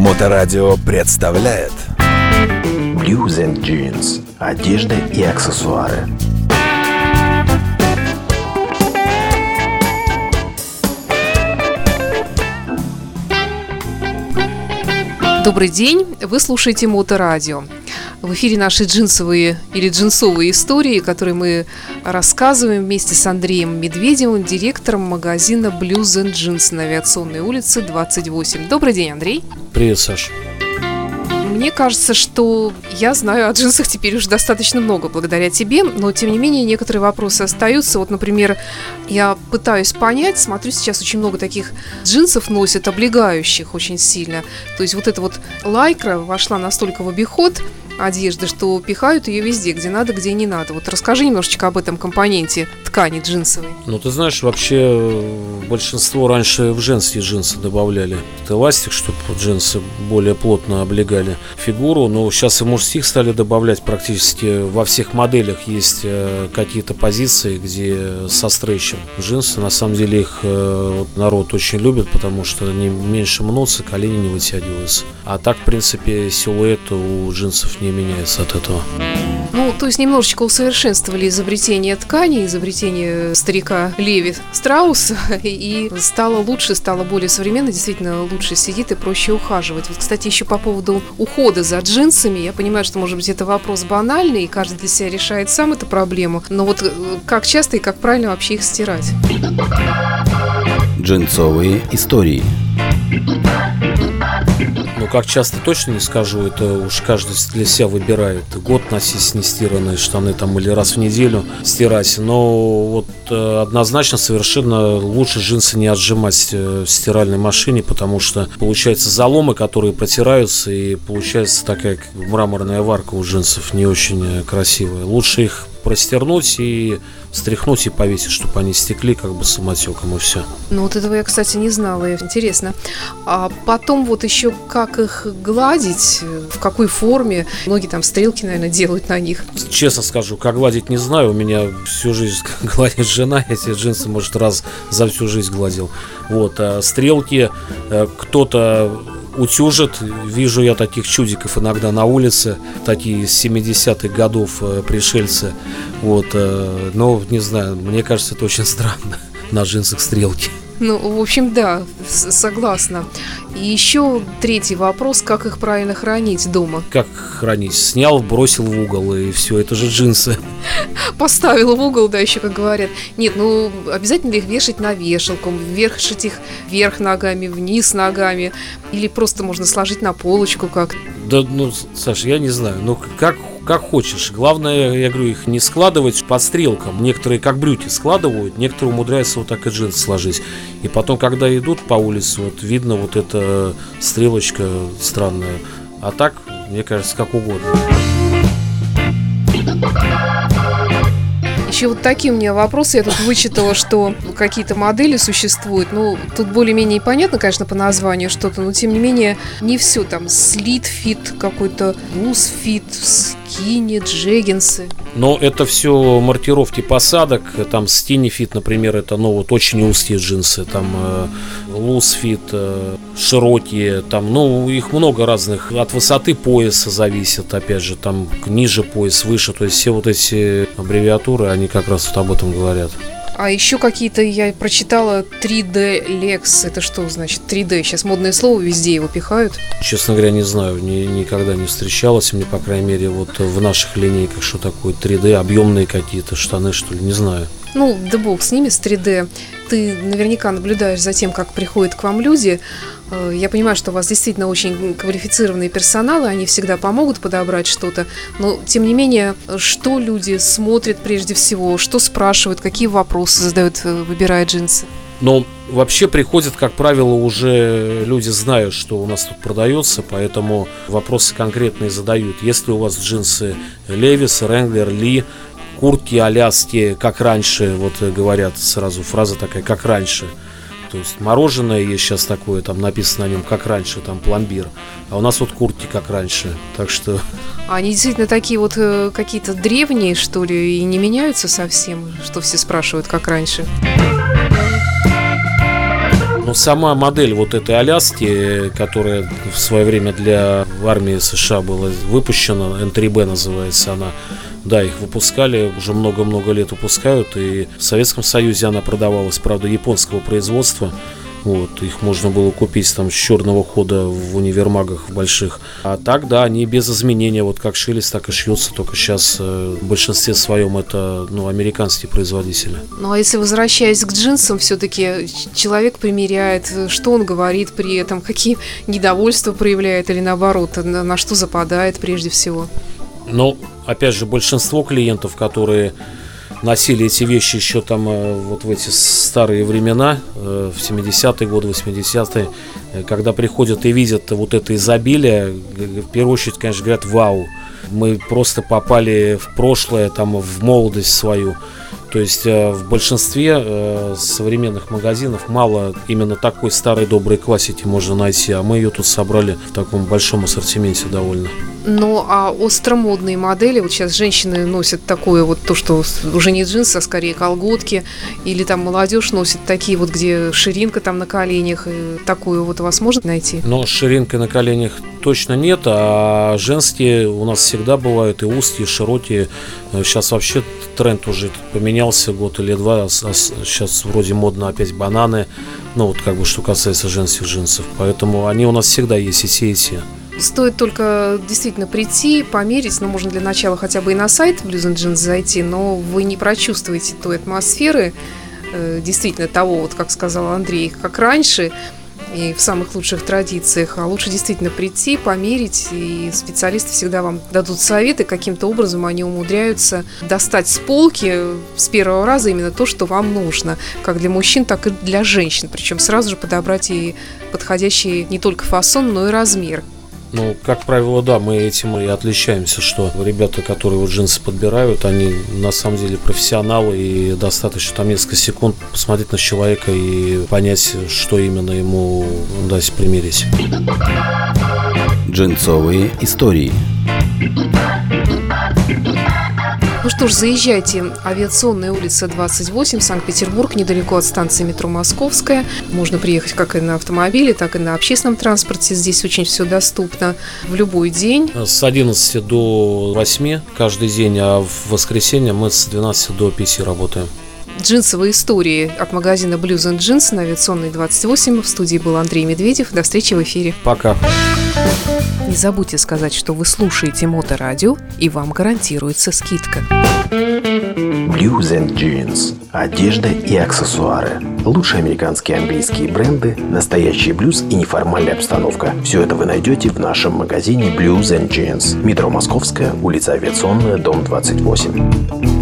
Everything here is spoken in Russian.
Моторадио представляет Blues and Jeans. Одежда и аксессуары. Добрый день, вы слушаете Моторадио. В эфире наши джинсовые или джинсовые истории, которые мы рассказываем вместе с Андреем Медведевым, директором магазина Blues and Jeans на Авиационной улице 28. Добрый день, Андрей. Привет, Саш. Мне кажется, что я знаю о джинсах теперь уже достаточно много благодаря тебе, но тем не менее некоторые вопросы остаются. Вот, например, я пытаюсь понять, смотрю, сейчас очень много таких джинсов носят, облегающих очень сильно. То есть вот эта вот лайкра вошла настолько в обиход, одежды, что пихают ее везде, где надо, где не надо. Вот расскажи немножечко об этом компоненте ткани джинсовой. Ну, ты знаешь, вообще э, большинство раньше в женские джинсы добавляли эластик, чтобы джинсы более плотно облегали фигуру. Но сейчас и мужских стали добавлять практически во всех моделях есть э, какие-то позиции, где со стрейчем джинсы. На самом деле их э, народ очень любит, потому что они меньше мнутся, колени не вытягиваются. А так, в принципе, силуэт у джинсов не меняется от этого. Ну, то есть немножечко усовершенствовали изобретение ткани, изобретение старика Леви Страуса, и стало лучше, стало более современно, действительно лучше сидит и проще ухаживать. Вот, кстати, еще по поводу ухода за джинсами, я понимаю, что, может быть, это вопрос банальный, и каждый для себя решает сам эту проблему, но вот э, как часто и как правильно вообще их стирать? Джинсовые истории. Как часто точно не скажу, это уж каждый для себя выбирает. Год носить нестиранные штаны там или раз в неделю стирать. Но вот э, однозначно совершенно лучше джинсы не отжимать э, в стиральной машине, потому что получается заломы, которые протираются, и получается такая мраморная варка у джинсов не очень э, красивая. Лучше их простернуть и встряхнуть и повесить, чтобы они стекли как бы самотеком и все. Ну вот этого я, кстати, не знала, интересно. А потом вот еще как их гладить, в какой форме, многие там стрелки, наверное, делают на них. Честно скажу, как гладить не знаю, у меня всю жизнь гладит жена, эти джинсы, может, раз за всю жизнь гладил. Вот, а стрелки э, кто-то утюжит. Вижу я таких чудиков иногда на улице, такие из 70-х годов э, пришельцы. Вот, э, но не знаю, мне кажется, это очень странно на джинсах стрелки. Ну, в общем, да, согласна. И еще третий вопрос, как их правильно хранить дома? Как хранить? Снял, бросил в угол, и все, это же джинсы. Поставил в угол, да, еще как говорят. Нет, ну, обязательно их вешать на вешалку, вешать их вверх ногами, вниз ногами, или просто можно сложить на полочку как Да, ну, Саша, я не знаю, ну, как как хочешь. Главное, я говорю, их не складывать по стрелкам. Некоторые как брюки складывают, некоторые умудряются вот так и джинсы сложить. И потом, когда идут по улице, вот видно вот эта стрелочка странная. А так, мне кажется, как угодно. Еще вот такие у меня вопросы. Я тут вычитала, что какие-то модели существуют. Ну, тут более-менее понятно, конечно, по названию что-то, но тем не менее не все там. Slim fit какой-то, loose fit, skinny, джеггинсы. Но это все маркировки посадок. Там skinny fit, например, это ну вот очень узкие джинсы. Там э, loose fit, э, широкие. Там, ну, их много разных. От высоты пояса зависит, опять же, там ниже пояс, выше. То есть все вот эти аббревиатуры, они как раз вот об этом говорят. А еще какие-то я прочитала 3D Legs. Это что значит 3D? Сейчас модное слово, везде его пихают. Честно говоря, не знаю, ни, никогда не встречалось мне, по крайней мере, вот в наших линейках, что такое 3D, объемные какие-то штаны, что ли, не знаю. Ну, да бог с ними, с 3D. Ты наверняка наблюдаешь за тем, как приходят к вам люди. Э, Я понимаю, что у вас действительно очень квалифицированные персоналы, они всегда помогут подобрать что-то. Но, тем не менее, что люди смотрят прежде всего, что спрашивают, какие вопросы задают, э, выбирая джинсы? Но вообще приходят, как правило, уже люди знают, что у нас тут продается, поэтому вопросы конкретные задают. Если у вас джинсы Левис, Ренглер, Ли, куртки аляски, как раньше, вот говорят сразу фраза такая, как раньше. То есть мороженое есть сейчас такое, там написано на нем, как раньше, там пломбир. А у нас вот куртки, как раньше. Так что А Они действительно такие вот э, какие-то древние, что ли, и не меняются совсем, что все спрашивают, как раньше. Ну, Но сама модель вот этой Аляски, которая в свое время для армии США была выпущена, N3B называется она, да, их выпускали, уже много-много лет выпускают, и в Советском Союзе она продавалась, правда, японского производства. Вот, их можно было купить там с черного хода в универмагах в больших. А так, да, они без изменения, вот как шились, так и шьются, только сейчас э, в большинстве своем это ну, американские производители. Ну а если возвращаясь к джинсам, все-таки человек примеряет, что он говорит при этом, какие недовольства проявляет или наоборот, на, на что западает прежде всего? Ну, опять же, большинство клиентов, которые носили эти вещи еще там э, вот в эти старые времена, э, в 70-е годы, 80-е, э, когда приходят и видят вот это изобилие, в первую очередь, конечно, говорят, вау, мы просто попали в прошлое, там, в молодость свою. То есть в большинстве современных магазинов мало именно такой старой доброй классики можно найти, а мы ее тут собрали в таком большом ассортименте довольно. Ну, а остромодные модели, вот сейчас женщины носят такое вот то, что уже не джинсы, а скорее колготки, или там молодежь носит такие вот, где ширинка там на коленях, и такую вот у вас можно найти? Но ширинка на коленях точно нет, а женские у нас всегда бывают и узкие, и широкие. Сейчас вообще тренд уже поменялся год или два, а сейчас вроде модно опять бананы, ну вот как бы что касается женских джинсов, поэтому они у нас всегда есть и те, и те. Стоит только действительно прийти, померить, ну, можно для начала хотя бы и на сайт Blues Jeans зайти, но вы не прочувствуете той атмосферы, э, действительно того, вот как сказал Андрей, как раньше, и в самых лучших традициях, а лучше действительно прийти, померить, и специалисты всегда вам дадут советы, каким-то образом они умудряются достать с полки с первого раза именно то, что вам нужно, как для мужчин, так и для женщин, причем сразу же подобрать и подходящий не только фасон, но и размер. Ну, как правило, да, мы этим и отличаемся, что ребята, которые вот джинсы подбирают, они на самом деле профессионалы, и достаточно там несколько секунд посмотреть на человека и понять, что именно ему дать примерить. Джинсовые истории. Ну что ж, заезжайте. Авиационная улица 28, Санкт-Петербург, недалеко от станции метро Московская. Можно приехать как и на автомобиле, так и на общественном транспорте. Здесь очень все доступно в любой день. С 11 до 8 каждый день, а в воскресенье мы с 12 до 5 работаем. Джинсовые истории от магазина Blues and Jeans на авиационной 28. В студии был Андрей Медведев. До встречи в эфире. Пока. Не забудьте сказать, что вы слушаете Моторадио, и вам гарантируется скидка. Blues and Jeans. Одежда и аксессуары. Лучшие американские и английские бренды, настоящий блюз и неформальная обстановка. Все это вы найдете в нашем магазине Blues and Jeans. Метро Московская, улица Авиационная, дом 28.